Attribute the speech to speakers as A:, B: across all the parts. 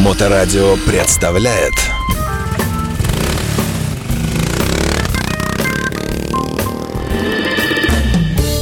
A: Моторадио представляет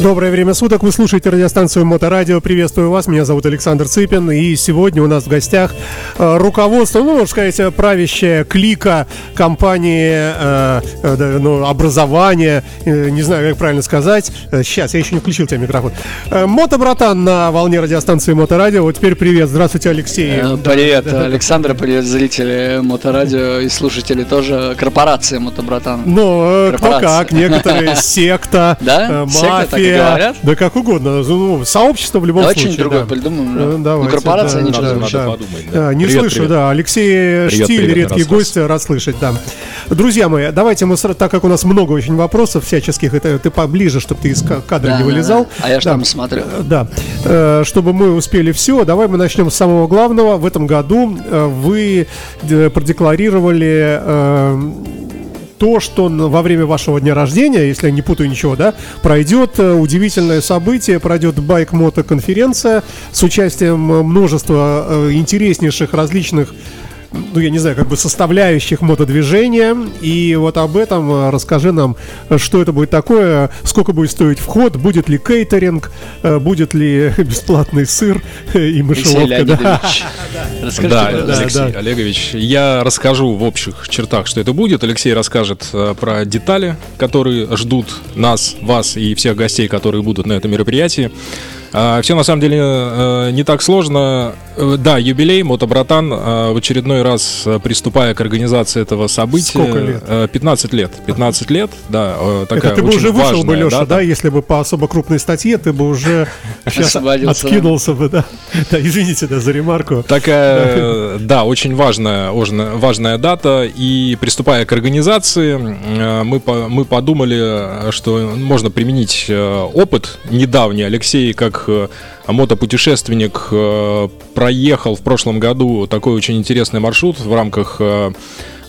B: Доброе время суток, вы слушаете радиостанцию Моторадио. Приветствую вас, меня зовут Александр Цыпин. И сегодня у нас в гостях э, руководство, ну, можно сказать, правящая клика компании э, э, ну, образования, не знаю, как правильно сказать. Сейчас, я еще не включил тебе микрофон. Мотобратан на волне радиостанции Моторадио. Вот теперь привет. Здравствуйте, Алексей.
C: Привет, Александр, привет, зрители Моторадио и слушатели тоже корпорации Мотобратан.
B: Ну, кто
C: Корпорация.
B: как, некоторые секта,
C: Да?
B: Мафия,
C: говорят?
B: да как угодно, ну, сообщество в любом
C: Давай
B: случае.
C: что-нибудь другое
B: да.
C: придумаем. Да?
B: давайте,
C: ну, корпорация
B: да,
C: ничего
B: да, да.
D: подумать, да.
B: А, Не
D: Привет,
B: слышу,
D: привет.
B: да. Алексей
D: Привет,
B: Штиль,
D: привет,
B: редкий гость, рад слышать, да. Друзья мои, давайте мы, так как у нас много очень вопросов всяческих, это ты поближе, чтобы ты из ка- кадра
C: Да,
B: не
C: да,
B: вылезал.
C: да. А я
B: Да.
C: там смотрю.
B: Э, Да. Э, Чтобы мы успели все, давай мы начнем с самого главного. В этом году э, вы продекларировали то, что во время вашего дня рождения, если я не путаю ничего, да, пройдет э, удивительное событие, пройдет байк-мото-конференция с участием э, множества э, интереснейших различных ну, я не знаю, как бы составляющих мотодвижения. И вот об этом э, расскажи нам, что это будет такое, сколько будет стоить вход, будет ли кейтеринг, э, будет ли бесплатный сыр э, и мышеловка. Да.
C: Расскажите,
D: Да,
C: пожалуйста.
D: Алексей
B: да.
D: Олегович, я расскажу в общих чертах, что это будет. Алексей расскажет про детали, которые ждут нас, вас и всех гостей, которые будут на этом мероприятии. Все на самом деле э, не так сложно. Э, Да, юбилей, мотобратан, э, в очередной раз э, приступая к организации этого события.
B: Сколько лет?
D: Э, 15 лет. 15 лет, да, э, такая
B: Это ты бы уже вышел бы,
D: важная
B: Леша,
D: дата.
B: да, если бы по особо крупной статье ты бы уже сейчас
C: да.
B: откинулся бы, да. Да, извините, да, за ремарку.
D: Такая, да, очень важная, важная, важная дата. И приступая к организации, э, мы, по- мы подумали, что можно применить э, опыт недавний. Алексей, как э, мотопутешественник, э, проехал в прошлом году такой очень интересный маршрут в рамках э,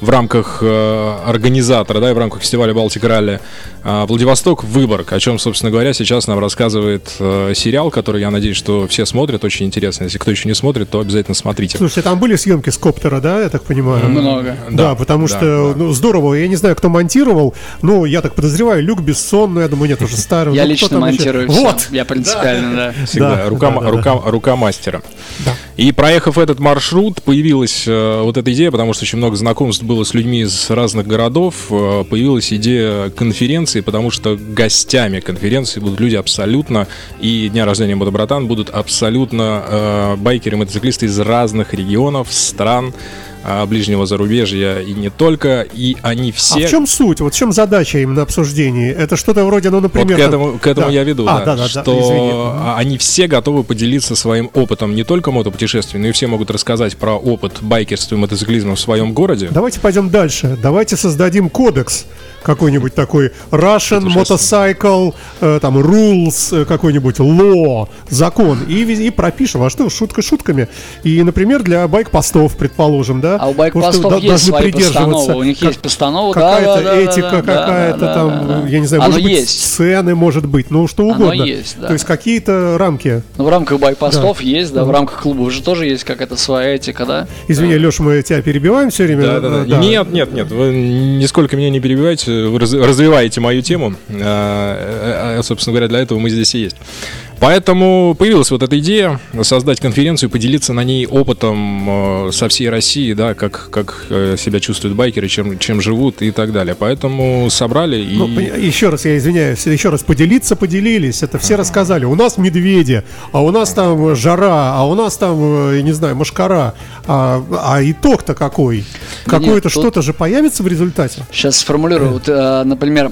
D: в рамках э, организатора, да, и в рамках фестиваля Балтик Ралли э, Владивосток Выборг, о чем, собственно говоря, сейчас нам рассказывает э, сериал, который, я надеюсь, что все смотрят, очень интересно. Если кто еще не смотрит, то обязательно смотрите.
B: Слушайте, там были съемки с коптера, да, я так понимаю?
C: Много.
B: Да,
D: Да,
B: потому
D: да,
B: что,
D: да.
B: ну, здорово. Я не знаю, кто монтировал, но я так подозреваю, Люк Бессон, ну, я думаю, нет, уже старый.
C: Я
B: Ну,
C: лично монтирую.
B: Вот!
C: Я принципиально, да.
D: Всегда
B: Да,
D: рука, мастера. И проехав этот маршрут, появилась э, вот эта идея, потому что очень много знакомств было с людьми из разных городов, э, появилась идея конференции, потому что гостями конференции будут люди абсолютно, и Дня рождения Мотобратан будут абсолютно э, байкеры, мотоциклисты из разных регионов, стран, ближнего зарубежья и не только, и они все...
B: А в чем суть? Вот в чем задача именно обсуждений? Это что-то вроде, ну, например...
D: Вот к этому, к этому
B: Да.
D: я веду,
B: А,
D: да,
B: да, да, да,
D: что
B: извини.
D: а, они все готовы поделиться своим опытом не только мотопутешествий, но и все могут рассказать про опыт байкерства и мотоциклизма в своем городе.
B: Давайте пойдем дальше. Давайте создадим кодекс какой-нибудь такой Russian Motorcycle, э, там, rules, э, какой-нибудь law, закон, и, и пропишем, а что, шутка шутками. И, например, для байк-постов, предположим, да?
C: А у байк-постов
B: да-
C: есть
B: должны
C: свои
B: придерживаться.
C: У них
B: как-
C: есть постанова, да,
B: Какая-то
C: да, да, да,
B: этика,
C: да, да,
B: какая-то
C: да,
B: там,
C: да, да.
B: я не знаю,
C: Оно
B: может быть,
C: есть.
B: сцены, может быть, ну что
C: Оно
B: угодно.
C: есть, да.
B: То есть какие-то рамки.
C: Ну, в рамках байпостов есть, да, в рамках клубов же тоже есть какая-то своя этика, да?
B: Извини, Леша, мы тебя перебиваем все время.
D: Да, да, да.
B: Э,
D: Нет, нет, нет, вы нисколько меня не перебивайте, раз- развиваете мою тему. А, а, а, собственно говоря, для этого мы здесь и есть. Поэтому появилась вот эта идея создать конференцию, поделиться на ней опытом э, со всей России, да, как, как э, себя чувствуют байкеры, чем, чем живут и так далее. Поэтому собрали и...
B: Ну, еще раз, я извиняюсь, еще раз, поделиться поделились, это все рассказали. У нас медведи, а у нас там жара, а у нас там, э, я не знаю, машкара. А, а итог-то какой?
C: Да
B: Какое-то
C: тут-
B: что-то же появится в результате?
C: Сейчас сформулирую. Вот, э, например,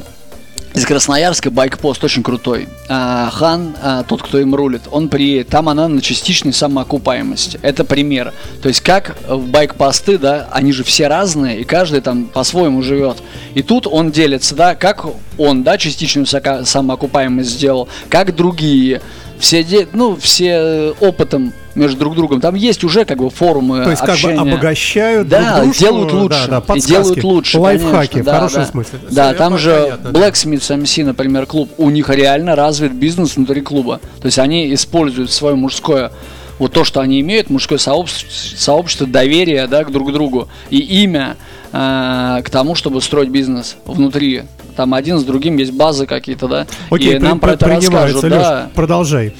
C: из Красноярска байкпост очень крутой. А, Хан, а, тот, кто им рулит, он приедет. Там она на частичной самоокупаемости. Это пример. То есть как в байкпосты, да, они же все разные, и каждый там по-своему живет. И тут он делится, да, как он, да, частичную самоокупаемость сделал, как другие. Все, ну, все э, опытом между друг другом. Там есть уже как бы форумы
B: То есть как бы
C: общения.
B: обогащают
C: Да,
B: друг дружку,
C: делают лучше.
B: Да, да,
C: и
B: подсказки,
C: делают лучше.
B: Лайфхаки,
C: конечно,
B: в
C: да,
B: хорошем
C: да.
B: смысле.
C: Да,
B: Всё,
C: там же
B: понятно.
C: Blacksmiths MC, например, клуб, у них реально развит бизнес внутри клуба. То есть они используют свое мужское Вот то, что они имеют, мужское сообщество, сообщество доверия да, к друг другу и имя э, к тому, чтобы строить бизнес внутри. Там один с другим есть базы какие-то, да.
B: Окей,
C: и нам
B: при-
C: про это расскажут.
B: Лёш,
C: да.
B: продолжай.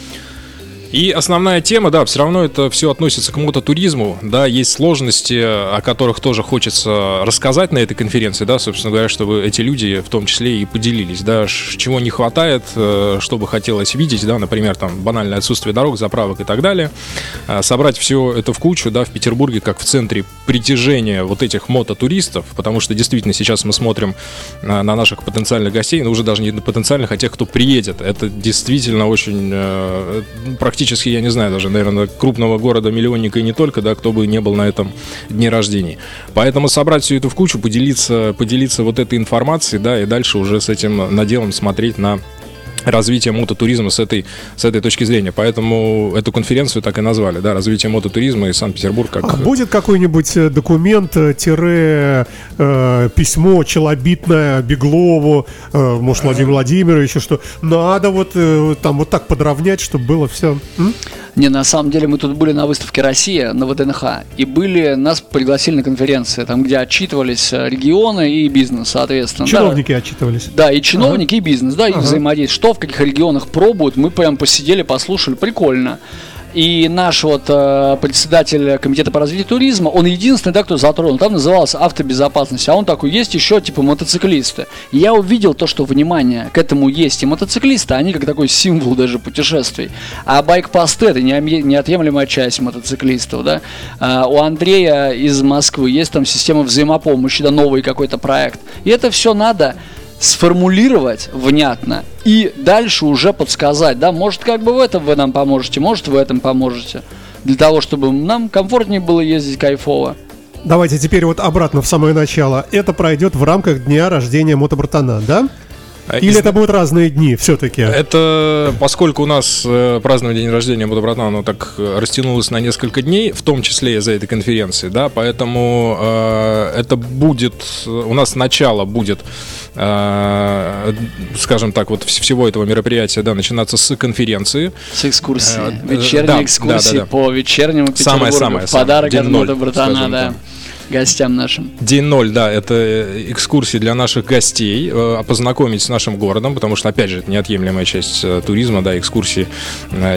D: И основная тема, да, все равно это все относится к мототуризму, да, есть сложности, о которых тоже хочется рассказать на этой конференции, да, собственно говоря, чтобы эти люди в том числе и поделились, да, чего не хватает, э, что бы хотелось видеть, да, например, там банальное отсутствие дорог, заправок и так далее, А, собрать все это в кучу, да, в Петербурге как в центре притяжения вот этих мототуристов, потому что действительно сейчас мы смотрим на, на наших потенциальных гостей, но уже даже не на потенциальных, а тех, кто приедет, это действительно очень э, практически, я не знаю, даже, наверное, крупного города-миллионника и не только, да, кто бы не был на этом дне рождения. Поэтому собрать всю эту в кучу, поделиться, поделиться вот этой информацией, да, и дальше уже с этим наделом смотреть на развитие мототуризма с этой, с этой точки зрения. Поэтому эту конференцию так и назвали, да, развитие мототуризма и Санкт-Петербург как...
B: А будет какой-нибудь э, документ, э, тире, э, письмо челобитное Беглову, э, может, Владимир Владимировичу, что надо вот э, там вот так подровнять, чтобы было все...
C: Не, на самом деле мы тут были на выставке «Россия» на ВДНХ, и были, нас пригласили на конференции, там, где отчитывались э, регионы и бизнес, соответственно. Да.
B: Чиновники отчитывались.
C: Да, и чиновники, и бизнес, да, и
B: Ага.
C: взаимодействие. Что в каких регионах пробуют, мы прям посидели, послушали, прикольно. И наш вот э, председатель комитета по развитию туризма, он единственный, да, кто затронул. Там называлось автобезопасность, а он такой, есть еще типа мотоциклисты. И я увидел то, что внимание к этому есть. И мотоциклисты, они как такой символ даже путешествий. А байк-посты это неотъемлемая часть мотоциклистов, да. А, у Андрея из Москвы есть там система взаимопомощи, да, новый какой-то проект. И это все надо сформулировать внятно и дальше уже подсказать, да, может как бы в этом вы нам поможете, может в этом поможете, для того, чтобы нам комфортнее было ездить кайфово.
B: Давайте теперь вот обратно в самое начало. Это пройдет в рамках дня рождения мотобратана, да?
D: А,
B: Или
D: из-
B: это будут разные дни все-таки?
D: Это поскольку у нас э, празднование день рождения Мотобратана, оно так э, растянулось на несколько дней, в том числе из-за этой конференции, да, поэтому э, это будет, у нас начало будет, э, скажем так, вот вс- всего этого мероприятия, да, начинаться с конференции.
C: С экскурсии,
D: Э, э,
C: вечерней
D: да,
C: экскурсии
D: да, да, да.
C: по вечернему Петербургу.
D: Самое-самое,
C: подарок
D: самое.
C: от мода братана, да,
D: так.
C: Гостям нашим.
D: День ноль, да, это э, экскурсии для наших гостей, э, познакомить с нашим городом, потому что, опять же, это неотъемлемая часть э, туризма, да, экскурсии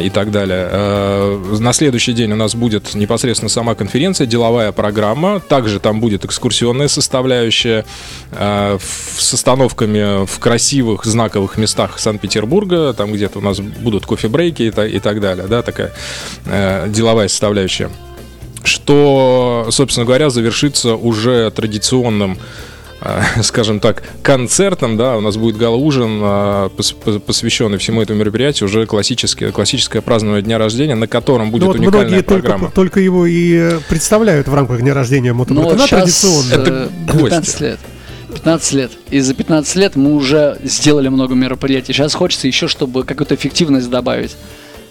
D: и так далее. На следующий день у нас будет непосредственно сама конференция, деловая программа, также там будет экскурсионная составляющая с остановками в красивых, знаковых местах Санкт-Петербурга, там где-то у нас будут кофе-брейки и, та- и так далее, да, такая деловая составляющая что, собственно говоря, завершится уже традиционным э, скажем так, концертом, да, у нас будет гала-ужин, э, пос- пос- посвященный всему этому мероприятию, уже классическое, классическое празднование дня рождения, на котором будет
B: Ну вот
D: уникальная
B: многие только,
D: программа.
B: только его и представляют в рамках дня рождения
C: Ну
B: мотобратана
C: вот сейчас
B: традиционно.
D: Это
C: 15
D: гости.
C: лет. 15 лет. И за 15 лет мы уже сделали много мероприятий. Сейчас хочется еще, чтобы какую-то эффективность добавить.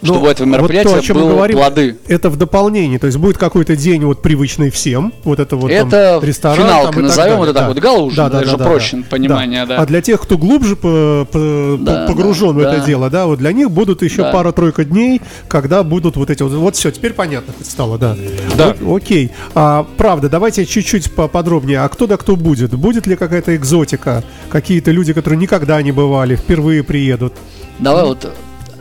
B: Но
C: Чтобы у этого
B: Ну, вот
C: мероприятия
B: то, о чем мы
C: было
B: говорим,
C: плоды.
B: Это в дополнении, то есть будет какой-то день вот привычный всем, вот это вот
C: Это
B: там, ресторан.
C: финалка,
B: там, так
C: назовем
B: далее,
C: это так
B: да.
C: вот, гала-ужин,
B: Да, да,
C: даже
B: да, да,
C: проще
B: да.
C: понимание, да.
B: А для тех, кто глубже по- по-
C: Да,
B: погружен в
C: да,
B: это
C: да.
B: дело, да, вот для них будут еще
C: Да.
B: пара-тройка дней, когда будут вот эти вот, вот все, теперь понятно стало, да.
D: Да.
B: Вот, окей. А, правда, давайте чуть-чуть поподробнее. А кто да кто будет? Будет ли какая-то экзотика? Какие-то люди, которые никогда не бывали, впервые приедут?
C: Давай вот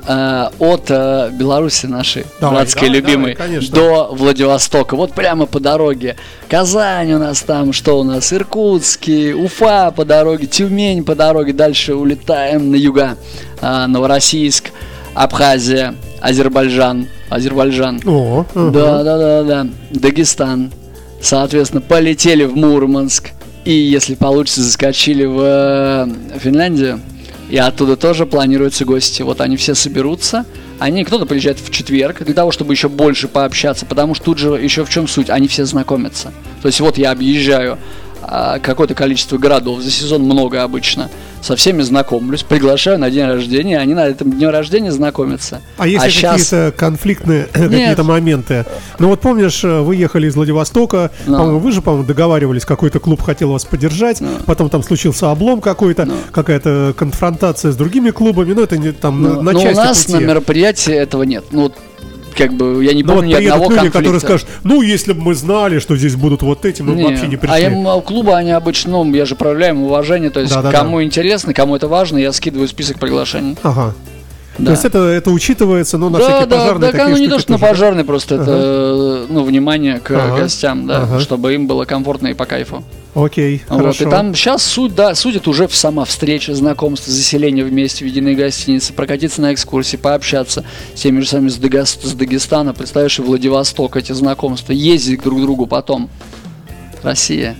C: э, от э, Беларуси нашей,
B: Давай,
C: братской
B: давай,
C: любимой,
B: давай, конечно.
C: до Владивостока. Вот прямо по дороге. Казань у нас там, что у нас? Иркутский, Уфа по дороге, Тюмень по дороге. Дальше улетаем на юга. Э, Новороссийск, Абхазия, Азербайджан. Азербайджан.
B: О, ага.
C: Да, да, да, да. Дагестан. Соответственно, полетели в Мурманск. И, если получится, заскочили в э, Финляндию. И оттуда тоже планируются гости. Вот они все соберутся. Они, кто-то приезжает в четверг для того, чтобы еще больше пообщаться, потому что тут же еще в чем суть, они все знакомятся. То есть вот я объезжаю а, какое-то количество городов, за сезон много обычно, со всеми знакомлюсь, приглашаю на день рождения, они на этом дне рождения знакомятся.
B: А если
C: щас-
B: какие-то конфликтные какие-то моменты? Ну вот помнишь, э, вы ехали из Владивостока,
C: Ну.
B: по-моему, вы же, по-моему, договаривались, какой-то клуб хотел вас поддержать,
C: Ну.
B: потом там случился облом какой-то,
C: Ну.
B: какая-то конфронтация с другими клубами, ну это не там на,
C: Ну,
B: на
C: но у
B: части
C: нас
B: пути.
C: на мероприятии этого нет. Ну, как бы, я не
B: Ну вот
C: помню ни
B: приедут
C: одного
B: люди,
C: конфликта.
B: которые скажут, ну, если бы мы знали, что здесь будут вот эти, мы
C: Не,
B: вообще не пришли.
C: а у клуба они обычно, ну, я же проявляю им уважение, то есть
B: Да-да-да.
C: кому интересно, кому это важно, я скидываю список приглашений.
B: Ага.
C: Да.
B: То есть это, это учитывается, но на
C: да,
B: всякие
C: да,
B: пожарные
C: да,
B: такие
C: ну не то, что на
B: тоже.
C: пожарный, просто это, ну, внимание к
B: Ага,
C: гостям, да,
B: ага.
C: чтобы им было комфортно и по кайфу.
B: Окей,
C: Вот,
B: хорошо.
C: и там сейчас суть, да, судят уже в сама встреча, знакомство, заселение вместе в единой гостинице, прокатиться на экскурсии, пообщаться с теми же самыми с, Дагас- с Дагестана, представляешь, и Владивосток, эти знакомства, ездить друг к другу потом. Россия.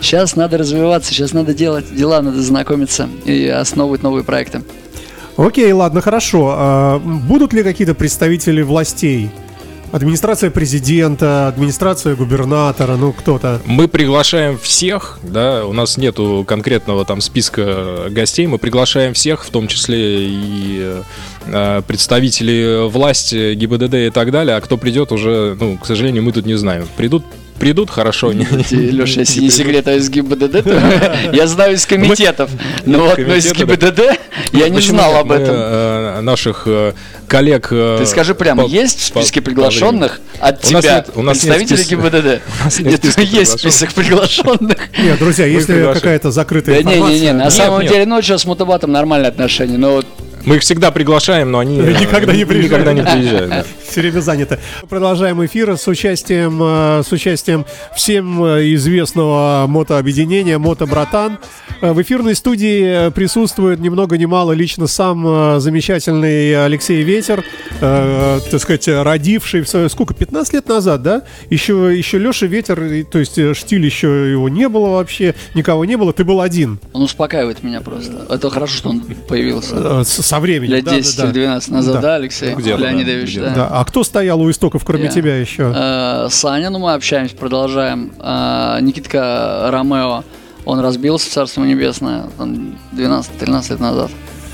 C: Сейчас надо развиваться, сейчас надо делать дела, надо знакомиться и основывать новые проекты.
B: Окей, ладно, хорошо. А, будут ли какие-то представители властей? Администрация президента, администрация губернатора, ну кто-то.
D: Мы приглашаем всех, да, у нас нету конкретного там списка гостей, мы приглашаем всех, в том числе и э, представителей власти, ГИБДД и так далее, а кто придет уже, ну, к сожалению, мы тут не знаем. Придут, придут, хорошо, не,
C: Леша, если не секрет, а из ГИБДД, то я знаю из комитетов. Но вот из ГИБДД я не знал об этом.
D: э, наших э, коллег... э,
C: Ты скажи прямо, есть в списке приглашенных от тебя
D: списка.
C: ГИБДД?
D: Нет
C: есть список приглашенных.
B: Нет, друзья, если какая-то закрытая
C: Да
B: информация...
C: не-не-не, на самом деле, ну что, с Мутабатом нормальные отношения, но вот
D: Мы их всегда приглашаем, но они... э,
B: Никогда не приезжают.
D: Никогда не приезжают, да.
B: Все время занято. Продолжаем эфир с участием, э, с участием всем э, известного мотообъединения «Мотобратан». Э, В эфирной студии э, присутствует ни много ни мало лично сам э, замечательный Алексей Ветер, э, так сказать, родивший в свое, сколько, 15 лет назад, да? Еще, еще Леша Ветер, то есть э, штиль еще его не было вообще, никого не было, ты был один
C: он успокаивает меня просто. Это хорошо, что он появился.
B: э, со временем.
C: Лет
B: да, да,
C: 10
B: да.
C: или 12 назад,
B: Да.
C: да, Алексей
D: Где-то, да,
C: Леонидович?
D: где-то.
C: да.
B: Да. А кто стоял у истоков, кроме
C: Я.
B: тебя еще?
C: Э, Саня, ну мы общаемся, продолжаем. Э, Никитка Ромео, он разбился в Царство Небесное там, 12-13 лет назад.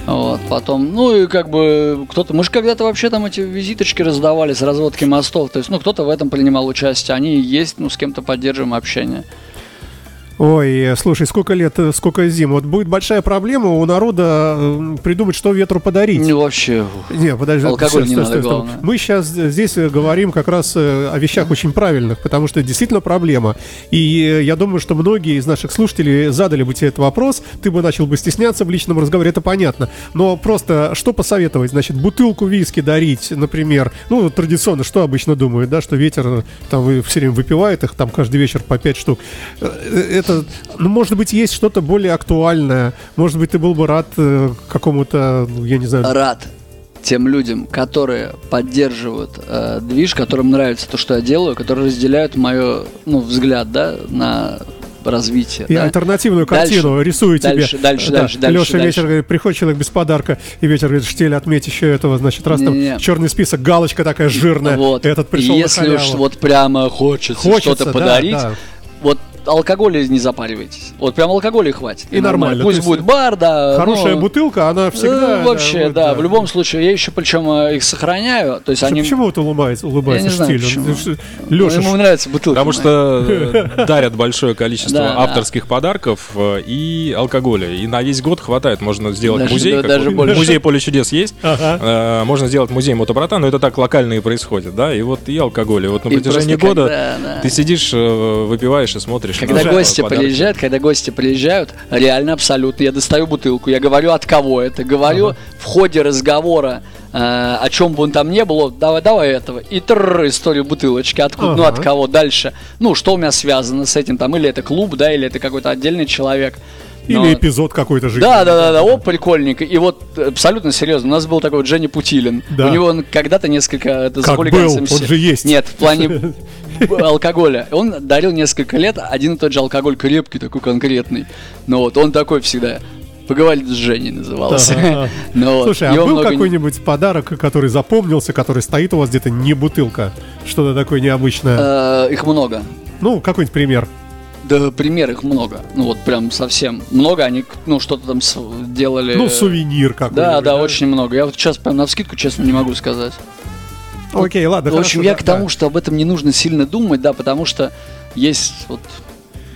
C: Вот, потом, ну и как бы кто-то, мы же когда-то вообще там эти визиточки раздавали с разводки мостов, то есть, ну кто-то в этом принимал участие, они есть, ну с кем-то поддерживаем общение.
B: Ой, слушай, сколько лет, сколько зим. Вот будет большая проблема у народа придумать, что ветру подарить.
C: Ну вообще,
B: Не, подожди.
C: Алкоголь
B: стой,
C: не
B: стой,
C: надо,
B: стой, стой.
C: главное.
B: Мы сейчас здесь говорим как раз э, о вещах очень правильных, потому что действительно проблема. И э, я думаю, что многие из наших слушателей задали бы тебе этот вопрос, ты бы начал бы стесняться в личном разговоре, это понятно. Но просто что посоветовать? Значит, бутылку виски дарить, например. Ну, традиционно, что обычно думают, да, что ветер э, там все время выпивает их там каждый вечер по пять штук. Это, ну, может быть, есть что-то более актуальное. Может быть, ты был бы рад э, какому-то, ну, я не знаю,
C: рад тем людям, которые поддерживают э, движ, которым нравится то, что я делаю, которые разделяют мое, ну, взгляд, да, на развитие.
B: И
C: да.
B: альтернативную
C: Дальше,
B: картину рисую
C: дальше,
B: тебе.
C: дальше,
B: Да.
C: дальше, дальше,
B: Леша
C: дальше.
B: вечер говорит, приходит человек без подарка, и ветер говорит, штель, отметь еще этого, значит, раз
C: Не-не-не.
B: там черный список, галочка такая жирная,
C: Вот.
B: этот пришел
C: если уж вот прямо хочется,
B: Хочется,
C: что-то
B: да,
C: подарить,
B: да.
C: вот алкоголя не запаривайтесь. Вот прям алкоголя хватит.
B: И нормально.
C: Пусть будет бар, да.
B: Хорошая
C: ну,
B: бутылка, она всегда...
C: э, вообще,
B: вот,
C: да, в любом случае, я еще причем э, их сохраняю, то есть они...
B: Почему вот улыбается, улыбается
C: Я не знаю,
B: штиль? Он-
C: почему.
B: Леша,
C: ему нравится бутылка.
D: Потому что э, дарят большое количество
C: Да, да.
D: авторских подарков э, и алкоголя. И на весь год хватает. Можно сделать
C: Даже-
D: музей.
C: да, даже больше.
D: Музей поле чудес есть.
B: Ага.
D: Э, Можно сделать музей мотобрата, но это так локально и происходит, да. И вот и алкоголь. И вот на протяжении года
C: да.
D: ты сидишь, э, выпиваешь и смотришь.
C: Когда
D: на
C: гости
D: подарки.
C: приезжают, когда гости приезжают, реально абсолютно, я достаю бутылку, я говорю, от кого это, говорю в ходе разговора, э, о чем бы он там не был, «О, давай, давай этого, и тррр, историю бутылочки, откуда, ну
B: Ага.
C: от кого дальше, ну что у меня связано с этим, там, или это клуб, да, или это какой-то отдельный человек.
B: Или
C: Но-
B: эпизод какой-то жизни.
C: Да, да, да, да, о, прикольненько. И вот э, абсолютно серьезно, у нас был такой вот Женя Путилин.
B: Да.
C: У него он когда-то несколько это,
B: Как был? Он же есть.
C: Нет, в плане алкоголя. Он дарил несколько лет один и тот же алкоголь крепкий, такой конкретный. Но вот он такой всегда. Поговорить с Женей назывался. Но вот
B: Слушай, а был
C: много
B: какой-нибудь подарок, который запомнился, который стоит у вас где-то не бутылка? Что-то такое необычное?
C: Э, Их много.
B: Ну, какой-нибудь пример.
C: Да, пример их много. Ну вот прям совсем много. Они, ну, что-то там делали.
B: Ну, сувенир какой-нибудь.
C: Да, да, очень много. Я вот сейчас прям на вскидку, честно, не могу сказать.
B: Окей, ладно,
C: в общем,
B: хорошо,
C: я
B: да,
C: к тому,
B: да.
C: что об этом не нужно сильно думать, да, потому что есть вот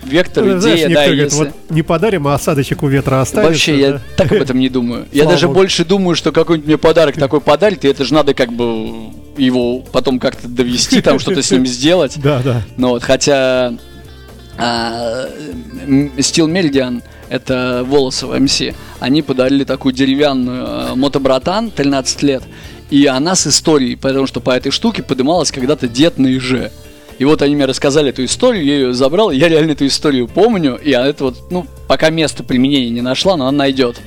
C: вектор,
B: Ну, знаешь,
C: идея, да,
B: некоторые говорят,
C: если...
B: вот не подарим, а осадочек у ветра оставим.
C: Вообще, я так об этом не думаю. Я
B: Слава
C: даже
B: богу.
C: больше думаю, что какой-нибудь мне подарок такой подарит, и это же надо как бы его потом как-то довести, там что-то с ним сделать.
B: Да, да.
C: Ну вот, хотя а, Steel Meridian, это Волосова МС, они подарили такую деревянную э, мотобратан 13 лет, и она с историей, потому что по этой штуке подымалась когда-то дед на Иже. И вот они мне рассказали эту историю, я ее забрал, я реально эту историю помню, и это вот, ну, пока место применения не нашла, но она найдет.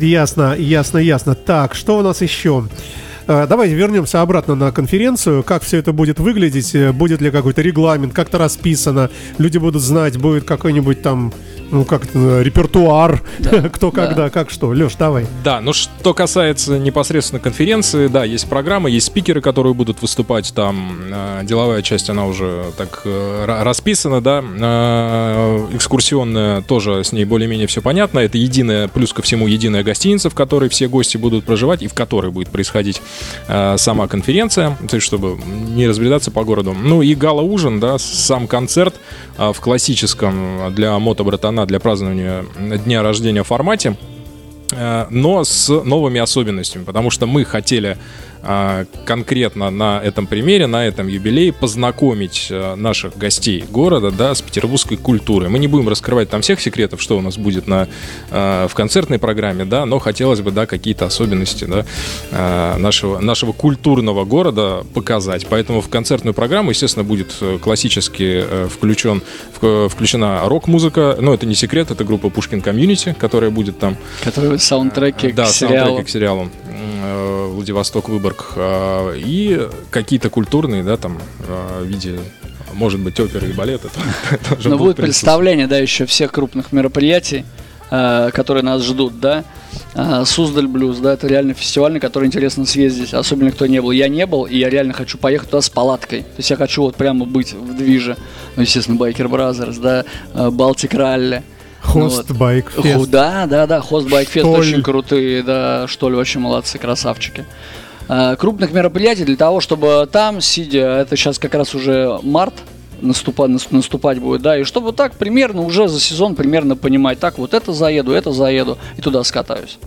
B: Ясно, ясно, ясно. Так, что у нас еще? Э, Давайте вернемся обратно на конференцию. Как все это будет выглядеть? Э, Будет ли какой-то регламент? Как-то расписано? Люди будут знать, будет какой-нибудь там, ну как это, репертуар, кто
C: да.
B: когда, как что. Леш, давай.
D: Да, ну что касается непосредственно конференции, да, есть программа, есть спикеры, которые будут выступать там. э, Деловая часть, она уже так э, ра- расписана, да. Э, Экскурсионная тоже с ней более-менее все понятно. Это единая, плюс ко всему, единая гостиница, в которой все гости будут проживать и в которой будет происходить э, сама конференция, то есть чтобы не разбредаться по городу. Ну и гала-ужин, да, сам концерт э, в классическом для мото-братана, для празднования дня рождения формате. Э, но с новыми особенностями, потому что мы хотели конкретно на этом примере, на этом юбилее познакомить а, наших гостей города, да, с петербургской культурой. Мы не будем раскрывать там всех секретов, что у нас будет на, а, в концертной программе, да, но хотелось бы, да, какие-то особенности, да, а, нашего, нашего культурного города показать. Поэтому в концертную программу, естественно, будет э, классически э, включен, включена рок-музыка, но это не секрет, это группа Пушкин Community, которая будет там
C: Который саундтреки
D: да,
C: к сериалу.
D: саундтреки к сериалу э, Владивосток Выборг а, и какие-то культурные, да, там а, в виде, может быть, оперы и тоже
C: Но
D: будут
C: будет представление, да, еще всех крупных мероприятий, э, которые нас ждут, да. Суздаль Blues, да, это реально фестиваль, на который интересно съездить, особенно кто не был. Я не был, и я реально хочу поехать туда с палаткой. То есть я хочу вот прямо быть в движе. Ну, естественно, Biker Brothers, да, Baltic Rally.
B: Хост
C: Ну, bike
B: fest.
C: Да, да, да, хост Байкфест
B: Штоль.
C: очень крутые, да, что ли, вообще молодцы, красавчики. А, крупных мероприятий для того, чтобы там, сидя, это сейчас как раз уже март, наступа- нас- наступать будет, да, и чтобы так примерно уже за сезон примерно понимать, так, вот это заеду, это заеду, и туда скатаюсь.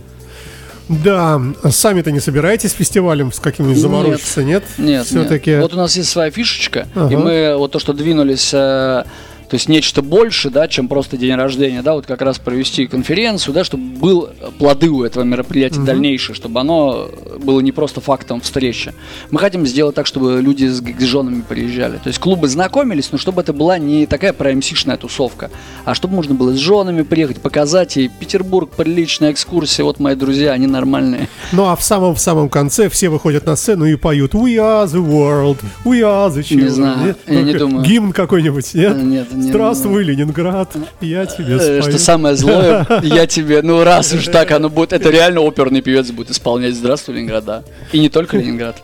B: Да, сами-то не собираетесь фестивалем с каким-нибудь заморочиться, нет?
C: Нет,
B: Все-таки...
C: нет. Вот у нас есть своя фишечка,
B: Ага.
C: и мы вот то, что двинулись, э, то есть нечто больше, да, чем просто день рождения, да, вот как раз провести конференцию, да, чтобы был плоды у этого мероприятия дальнейшие, чтобы оно было не просто фактом встречи. Мы хотим сделать так, чтобы люди с, с женами приезжали. То есть клубы знакомились, но чтобы это была не такая праймсишная тусовка, а чтобы можно было с женами приехать, показать ей Петербург, приличная экскурсия, вот мои друзья, они нормальные.
B: Ну а в самом-в самом конце все выходят на сцену и поют We are the world, we are the children.
C: Не знаю,
B: Нет?
C: я не
B: Только
C: думаю.
B: Гимн какой-нибудь, нет?
C: Э, нет, не
B: Здравствуй, Ленинград, я тебе
C: Э,
B: спою.
C: Что самое злое, я тебе, ну раз уж так оно будет, это реально оперный певец будет исполнять «Здравствуй, Ленинград», да. И не только Ленинград.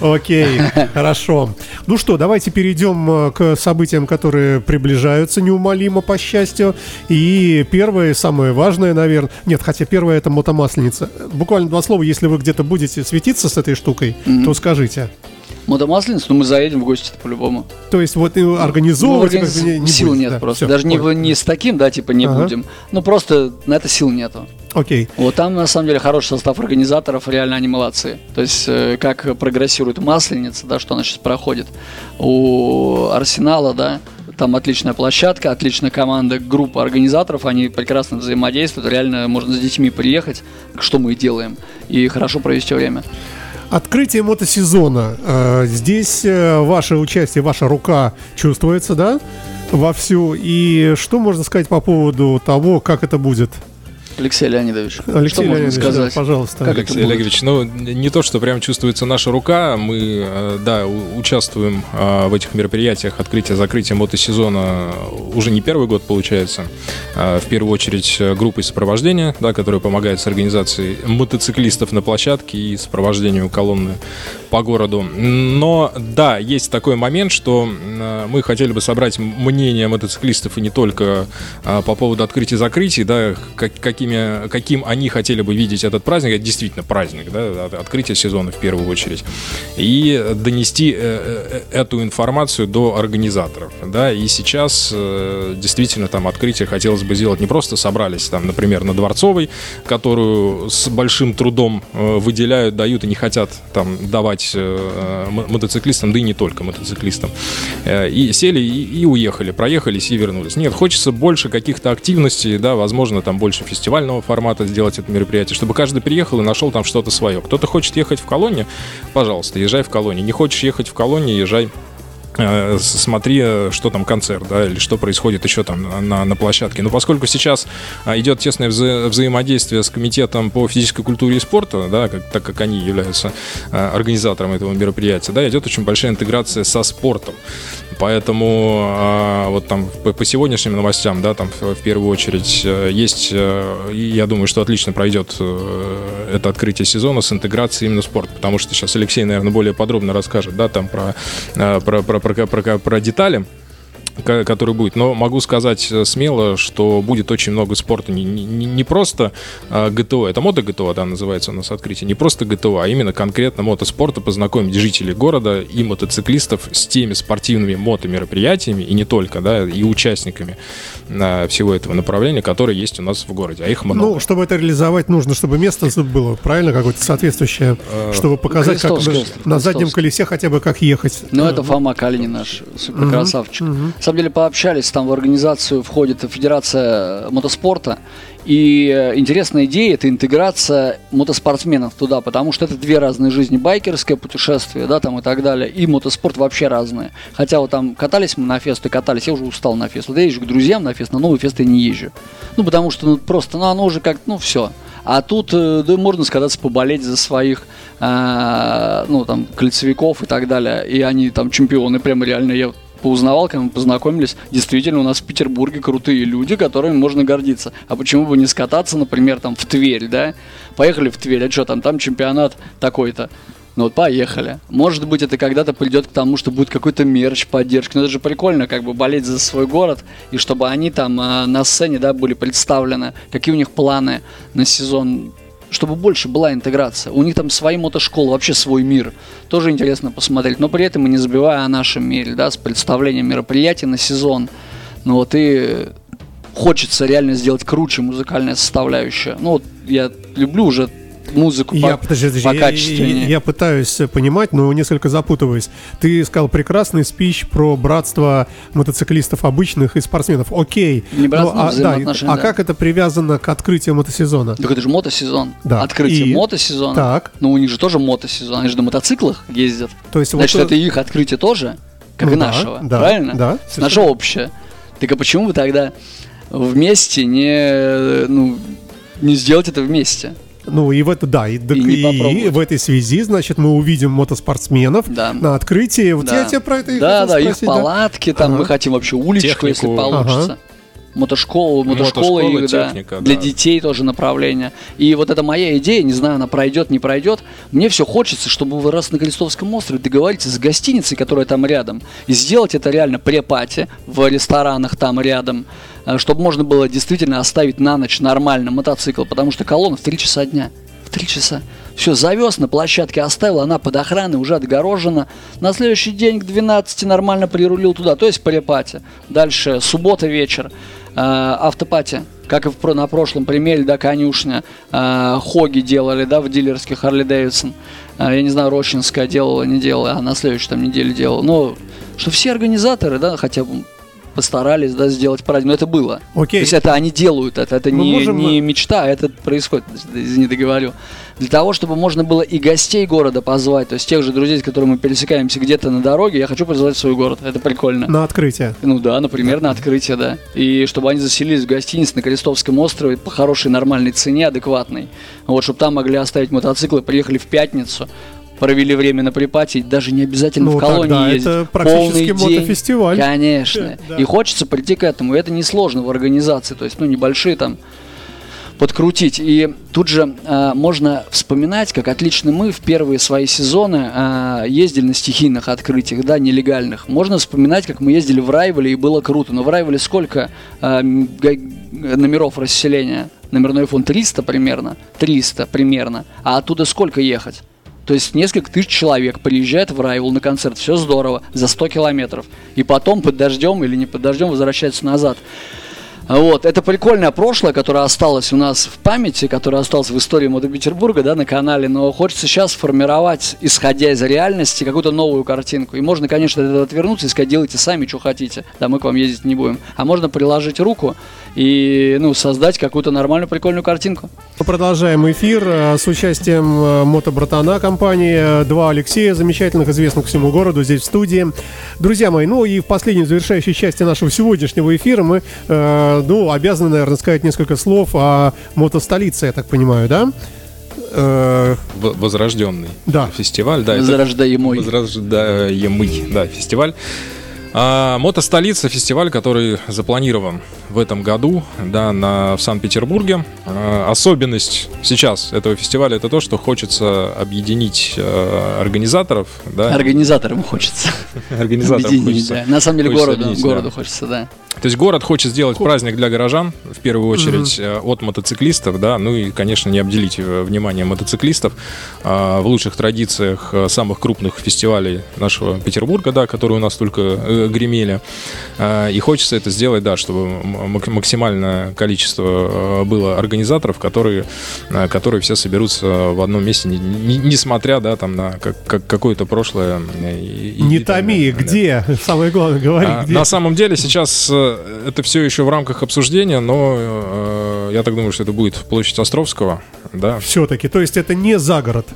B: Окей, хорошо. Ну что, давайте перейдем э, к событиям, которые приближаются неумолимо, по счастью. И первое, самое важное, наверное... Нет, хотя первое это мотомасленица. Буквально два слова, если вы где-то будете светиться с этой штукой, то скажите.
C: Мотомасленицу, ну мы заедем в гости по-любому.
B: То есть вот и
C: Ну,
B: организовывать
C: организ-
B: бы не, не
C: сил
B: будете,
C: нет
B: да,
C: просто.
B: всё,
C: Даже не, не с таким, да, типа не
B: Ага.
C: будем. Ну просто на это сил нету.
B: Окей.
C: Вот там на самом деле хороший состав организаторов, реально они молодцы. То есть э, как прогрессирует масленица, да, что она сейчас проходит. У Арсенала, да, там отличная площадка, отличная команда, группа организаторов, они прекрасно взаимодействуют, реально можно с детьми приехать, что мы и делаем, и хорошо провести время.
B: Открытие мотосезона. Э, Здесь э, ваше участие, ваша рука чувствуется, да? Вовсю. И что можно сказать по поводу того, как это будет?
C: Алексей Леонидович,
B: Алексей
C: что можно
B: Леонидович,
C: сказать?
B: да, пожалуйста.
C: Как
D: Алексей? Олегович, ну не то, что прям чувствуется наша рука, мы, э, да, участвуем а, в этих мероприятиях открытия-закрытия мотосезона уже не первый год получается. А, В первую очередь э, группой сопровождения, да, которая помогает с организацией мотоциклистов на площадке и сопровождению колонны по городу. Но да, есть такой момент, что э, мы хотели бы собрать мнение мотоциклистов и не только по поводу открытий-закрытий, да, как- какими какими, каким они хотели бы видеть этот праздник. Это действительно праздник, да, открытие сезона в первую очередь. И донести эту информацию до организаторов. Да, и сейчас действительно там открытие хотелось бы сделать не просто собрались там, например, на Дворцовой, которую с большим трудом выделяют, дают и не хотят там давать мотоциклистам, да и не только мотоциклистам. И сели и, и уехали, проехались и вернулись. Нет, хочется больше каких-то активностей, да, возможно, там больше фестивального формата сделать это мероприятие, чтобы каждый приехал и нашел там что-то свое. Кто-то хочет ехать в колонне, пожалуйста, езжай в колонне. Не хочешь ехать в колонне, езжай Э, смотри, что там концерт, да, или что происходит еще там на, на площадке. Но поскольку сейчас а, идет тесное вза взаимодействие с комитетом по физической культуре и спорту, да, как, так как они являются а, организатором этого мероприятия, да, идет очень большая интеграция со спортом. Поэтому а, вот там по, по сегодняшним новостям, да, там в, в первую очередь э, есть, э, я думаю, что отлично пройдет это открытие сезона с интеграцией именно спорта, потому что сейчас Алексей, наверное, более подробно расскажет, да, там про, про, про про, про, про детали который будет. Но могу сказать э, смело, что будет очень много спорта. Не, не, не просто а, ГТО, это мото ГТО, да, называется у нас открытие. Не просто ГТО, а именно конкретно мотоспорта, познакомить жителей города и мотоциклистов с теми спортивными мотомероприятиями, и не только, да, и участниками всего этого направления, которые есть у нас в городе. А их много.
B: Ну, чтобы это реализовать, нужно, чтобы место было, правильно, какое-то соответствующее, а, чтобы показать, как на, на заднем колесе хотя бы как ехать.
C: Ну, это Фома Калинин наш суперкрасавчик. Угу самом деле пообщались, там в организацию входит Федерация мотоспорта, и э, интересная идея – это интеграция мотоспортсменов туда, потому что это две разные жизни. Байкерское путешествие, да, там и так далее, и мотоспорт вообще разные. Хотя вот там катались мы на фесты, катались, я уже устал на фест. Вот я езжу к друзьям на фест, на новый фест я не езжу. Ну, потому что ну, просто, ну, оно уже как, ну, все. А тут, э, да, можно скататься, поболеть за своих, э, ну, там, кольцевиков и так далее. И они там чемпионы, прям реально, я поузнавал, когда мы познакомились, действительно у нас в Петербурге крутые люди, которыми можно гордиться. А почему бы не скататься, например, там в Тверь, да? Поехали в Тверь, а что там, там чемпионат такой-то. Ну вот поехали. Может быть, это когда-то придет к тому, что будет какой-то мерч поддержки. Но это же прикольно, как бы болеть за свой город, и чтобы они там э, на сцене, да, были представлены, какие у них планы на сезон чтобы больше была интеграция. У них там свои мотошколы, вообще свой мир. Тоже интересно посмотреть. Но при этом и не забивая о нашем мире, да, с представлением мероприятий на сезон. Ну вот и хочется реально сделать круче музыкальная составляющая. Ну вот я люблю уже музыку
B: я, по, подожди, подожди, покачественнее. Я, я пытаюсь понимать, но несколько запутываюсь. Ты сказал прекрасный спич про братство мотоциклистов обычных и спортсменов. Окей.
C: Не братство,
B: ну, а, да, а как это привязано к открытию мотосезона?
C: Так это же мотосезон. Да. Открытие и... мотосезона.
B: Так.
C: Ну, у них же тоже мотосезон. Они же на мотоциклах ездят.
B: То есть
C: Значит, вот... это их открытие тоже, как ну, и нашего. Да, правильно?
B: Да.
C: Наше общее. Так а почему бы тогда вместе не, ну, не сделать это вместе?
B: Ну и в это, да, и, и, и в этой связи, значит, мы увидим мотоспортсменов да. на открытии. Вот
C: да.
B: я тебе про это и
C: Да, да, спросить, их палатки, да? там ага. мы хотим вообще уличку, Технику. если получится. Ага мотошколу, мотошкола, мотошкола их, да, да, для детей тоже направление. И вот это моя идея, не знаю, она пройдет, не пройдет. Мне все хочется, чтобы вы раз на Крестовском острове договоритесь с гостиницей, которая там рядом, и сделать это реально препати в ресторанах там рядом, Э, чтобы можно было действительно оставить на ночь нормально мотоцикл, потому что колонна в 3 часа дня. В 3 часа. Все, завез на площадке, оставил, она под охраной, уже отгорожена. На следующий день к 12 нормально прирулил туда, то есть парепати. Дальше суббота вечер, автопати. Как и в, на прошлом примере, да, конюшня, э, хоги делали, да, в дилерских Харли Дэвидсон. Э, я не знаю, Рощинская делала, не делала, а на следующей там неделе делала. Но что все организаторы, да, хотя бы постарались да, сделать праздник. Но это было.
B: Окей.
C: То есть это они делают это. Это не, можем... не мечта, а это происходит. Извини, договорю. Для того, чтобы можно было и гостей города позвать, то есть тех же друзей, с которыми мы пересекаемся где-то на дороге, я хочу позвать в свой город. Это прикольно.
B: На открытие.
C: Ну да, например, на открытие, да. И чтобы они заселились в гостинице на Крестовском острове по хорошей нормальной цене, адекватной. Вот, чтобы там могли оставить мотоциклы, приехали в пятницу, провели время на припате, даже не обязательно ну, в колонии ездить.
B: это практически Полный мотофестиваль.
C: День, конечно. Да. И хочется прийти к этому. И это несложно в организации. То есть, ну, небольшие там подкрутить. И тут же э, можно вспоминать, как отлично мы в первые свои сезоны э, ездили на стихийных открытиях, да, нелегальных. Можно вспоминать, как мы ездили в Райвеле, и было круто. Но в Райвеле сколько э, номеров расселения? номерной фонд 300 примерно, 300 примерно, а оттуда сколько ехать? То есть несколько тысяч человек приезжает в Райвул на концерт, все здорово, за 100 километров. И потом под дождем или не под дождем возвращается назад. Вот, это прикольное прошлое, которое осталось у нас в памяти, которое осталось в истории Петербурга, да, на канале, но хочется сейчас формировать, исходя из реальности, какую-то новую картинку. И можно, конечно, от этого отвернуться и сказать, делайте сами, что хотите, да, мы к вам ездить не будем. А можно приложить руку и, ну, создать какую-то нормальную, прикольную картинку.
B: Мы продолжаем эфир э, с участием э, мотобратана компании. Два Алексея, замечательных, известных всему городу, здесь в студии. Друзья мои, ну и в последней завершающей части нашего сегодняшнего эфира мы, э, ну, обязаны, наверное, сказать несколько слов о мотостолице, я так понимаю, да? Э,
D: Возрожденный
B: Да.
D: фестиваль. Да, это-
C: Возрождаемый.
D: Возрождаемый, да, фестиваль. А, Мотостолица фестиваль, который запланирован в этом году, да, на, в Санкт-Петербурге. А, особенность сейчас этого фестиваля это то, что хочется объединить э, организаторов, да,
C: Организаторам хочется. Объединить,
D: хочется.
C: да. На самом деле
D: хочется
C: городу, городу
D: да.
C: хочется, да.
D: То есть город хочет сделать праздник для горожан, в первую очередь, э, от мотоциклистов, да, ну и, конечно, не обделить э, внимание мотоциклистов а, в лучших традициях э, самых крупных фестивалей нашего Петербурга, да, которые у нас только гремели. А, И хочется это сделать, да, чтобы максимальное количество было организаторов, которые, которые все соберутся в одном месте, не- не- несмотря, да, там на как- как- какое-то прошлое. и-
B: Не
D: и
B: томи,
D: да.
B: где? Самое главное, говори,
D: А,
B: где?
D: На самом деле сейчас э, это все еще в рамках обсуждения, но э, я так думаю, что это будет площадь Островского, да.
B: Все-таки, то есть это не за город,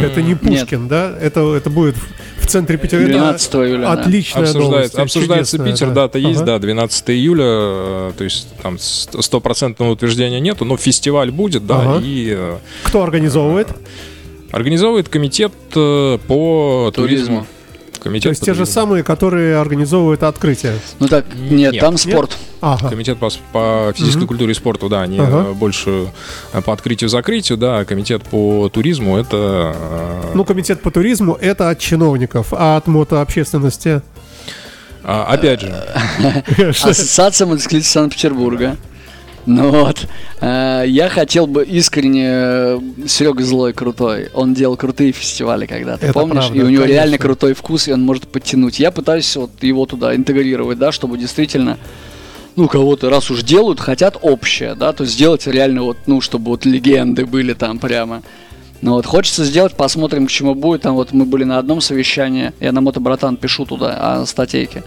B: это не Пушкин, да? Это, это будет в центре Петербурга.
C: 12 июля.
B: Отличная
D: Обсуждает-
B: новость,
D: обсуждается
B: чудесная,
D: Питер,
B: да.
D: дата есть,
B: Ага.
D: да, 12 июля, э, то есть там стопроцентного утверждения нету, но фестиваль будет, да,
B: Ага.
D: и э,
B: Кто организовывает?
D: организовывает комитет по туризму.
C: Туризму.
D: Комитет
B: То есть
D: по
B: те же самые, которые организовывают открытие.
C: Ну так, нет,
D: Нет.
C: там спорт.
B: Ага.
D: Комитет по, по физической культуре и спорту, да, они
B: Ага.
D: э, больше э, по открытию-закрытию, да, а комитет по туризму это э,
B: Ну, комитет по туризму это от чиновников, а от мотообщественности.
D: А, опять же,
C: Ассоциация мотоциклистов Санкт-Петербурга. Ну вот, э, я хотел бы искренне Серега Злой крутой. Он делал крутые фестивали когда-то, помнишь?
B: правда,
C: и у него
B: конечно.
C: реально крутой вкус, и он может подтянуть. Я пытаюсь вот его туда интегрировать, да, чтобы действительно ну, кого-то, раз уж делают, хотят общее, да, то сделать реально вот, ну, чтобы вот легенды были там прямо. Ну вот, хочется сделать, посмотрим, к чему будет. Там вот мы были на одном совещании, я на мотобратан пишу туда о статейке.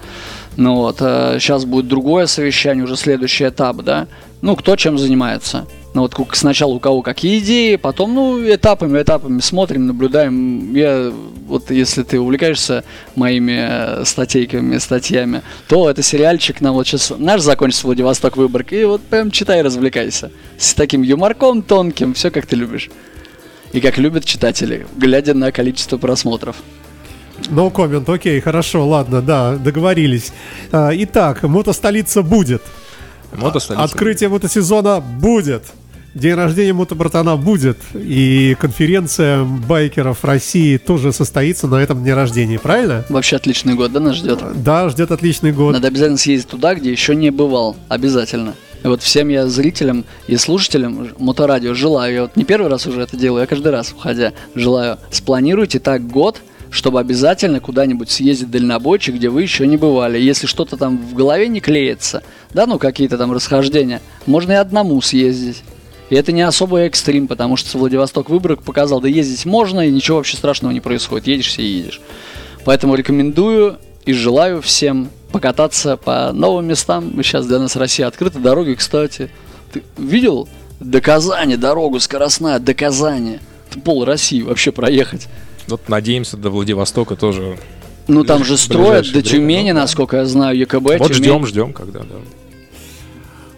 C: Ну вот, сейчас будет другое совещание, уже следующий этап, да. Ну, кто чем занимается. Ну вот сначала у кого какие идеи, потом, ну, этапами, этапами смотрим, наблюдаем. Я, вот если ты увлекаешься моими э, статейками, статьями, то это сериальчик нам вот сейчас, наш закончится Владивосток Выборг, и вот прям читай развлекайся. С таким юморком тонким, все как ты любишь. И как любят читатели, глядя на количество просмотров.
B: No comment, окей, хорошо, ладно, да, договорились. А, Итак, мотостолица будет.
D: мотостолица.
B: Открытие мотосезона будет. День рождения мотобратана будет. И конференция байкеров России тоже состоится на этом дне рождения, правильно?
C: Вообще отличный год, да, нас ждет?
B: Да, ждет отличный год.
C: Надо обязательно съездить туда, где еще не бывал. Обязательно. И вот всем я зрителям и слушателям моторадио желаю, я вот не первый раз уже это делаю, я каждый раз, уходя, желаю, спланируйте так год, чтобы обязательно куда-нибудь съездить дальнобойчик, где вы еще не бывали. Если что-то там в голове не клеится, да, ну какие-то там расхождения, можно и одному съездить. И это не особый экстрим, потому что Владивосток Выборг показал, да ездить можно, и ничего вообще страшного не происходит. Едешь и едешь. Поэтому рекомендую и желаю всем покататься по новым местам. Сейчас для нас Россия открыта. Дороги, кстати. Ты видел? До Казани дорогу скоростная, до Казани. Это пол России вообще проехать.
D: Вот надеемся до Владивостока тоже.
C: Ну там же строят до Тюмени,
D: да.
C: насколько я знаю, ЕКБ.
D: Вот
C: Тюмень.
D: ждем, ждем, когда, да.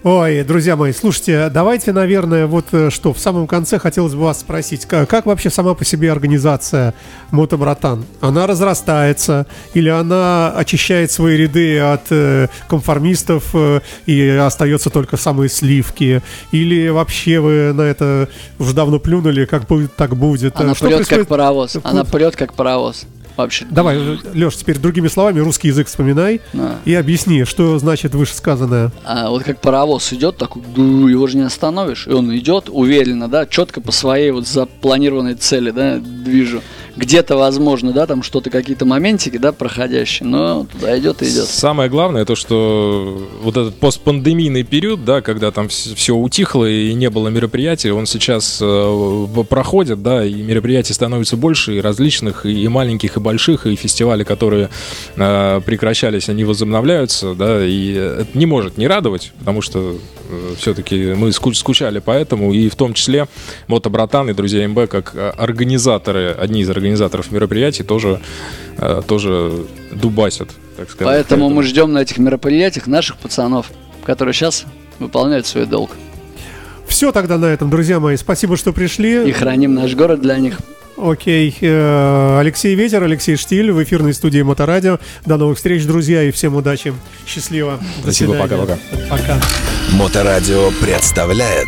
B: Ой, друзья мои, слушайте, давайте, наверное, вот э, что, в самом конце хотелось бы вас спросить, ка- как, вообще сама по себе организация Мотобратан? Она разрастается или она очищает свои ряды от э, конформистов э, и остается только самые сливки? Или вообще вы на это уже давно плюнули, как будет, так будет?
C: Она
B: Что
C: прет
B: происходит?
C: как паровоз. Она прет как паровоз. Вообще.
B: Давай, Леш, теперь другими словами русский язык вспоминай
C: Да.
B: и объясни, что значит вышесказанное.
C: А вот как паровоз идет, ду, его же не остановишь. И он идет уверенно, да, четко по своей вот запланированной цели, да, движу. Где-то, возможно, да, там что-то, какие-то моментики, да, проходящие, но туда идет и идет.
D: Самое главное, то, что вот этот постпандемийный период, да, когда там все утихло и не было мероприятий, он сейчас э, проходит, да, и мероприятий становится больше, и различных, и маленьких, и больших, и фестивали, которые э, прекращались, они возобновляются, да, и это не может не радовать, потому что все-таки мы ску- скучали по этому, и в том числе Мотобратан и друзья МБ, как э, организаторы, одни из организаторов мероприятий, тоже, э, тоже дубасят, так сказать.
C: Поэтому мы ждем на этих мероприятиях наших пацанов, которые сейчас выполняют свой долг.
B: Все тогда на этом, друзья мои. Спасибо, что пришли.
C: И храним наш город для них.
B: Окей. э, Алексей Ветер, Алексей Штиль в эфирной студии Моторадио. До новых встреч, друзья, и всем удачи. Счастливо. До
D: Спасибо, пока-пока.
B: Пока.
A: Моторадио представляет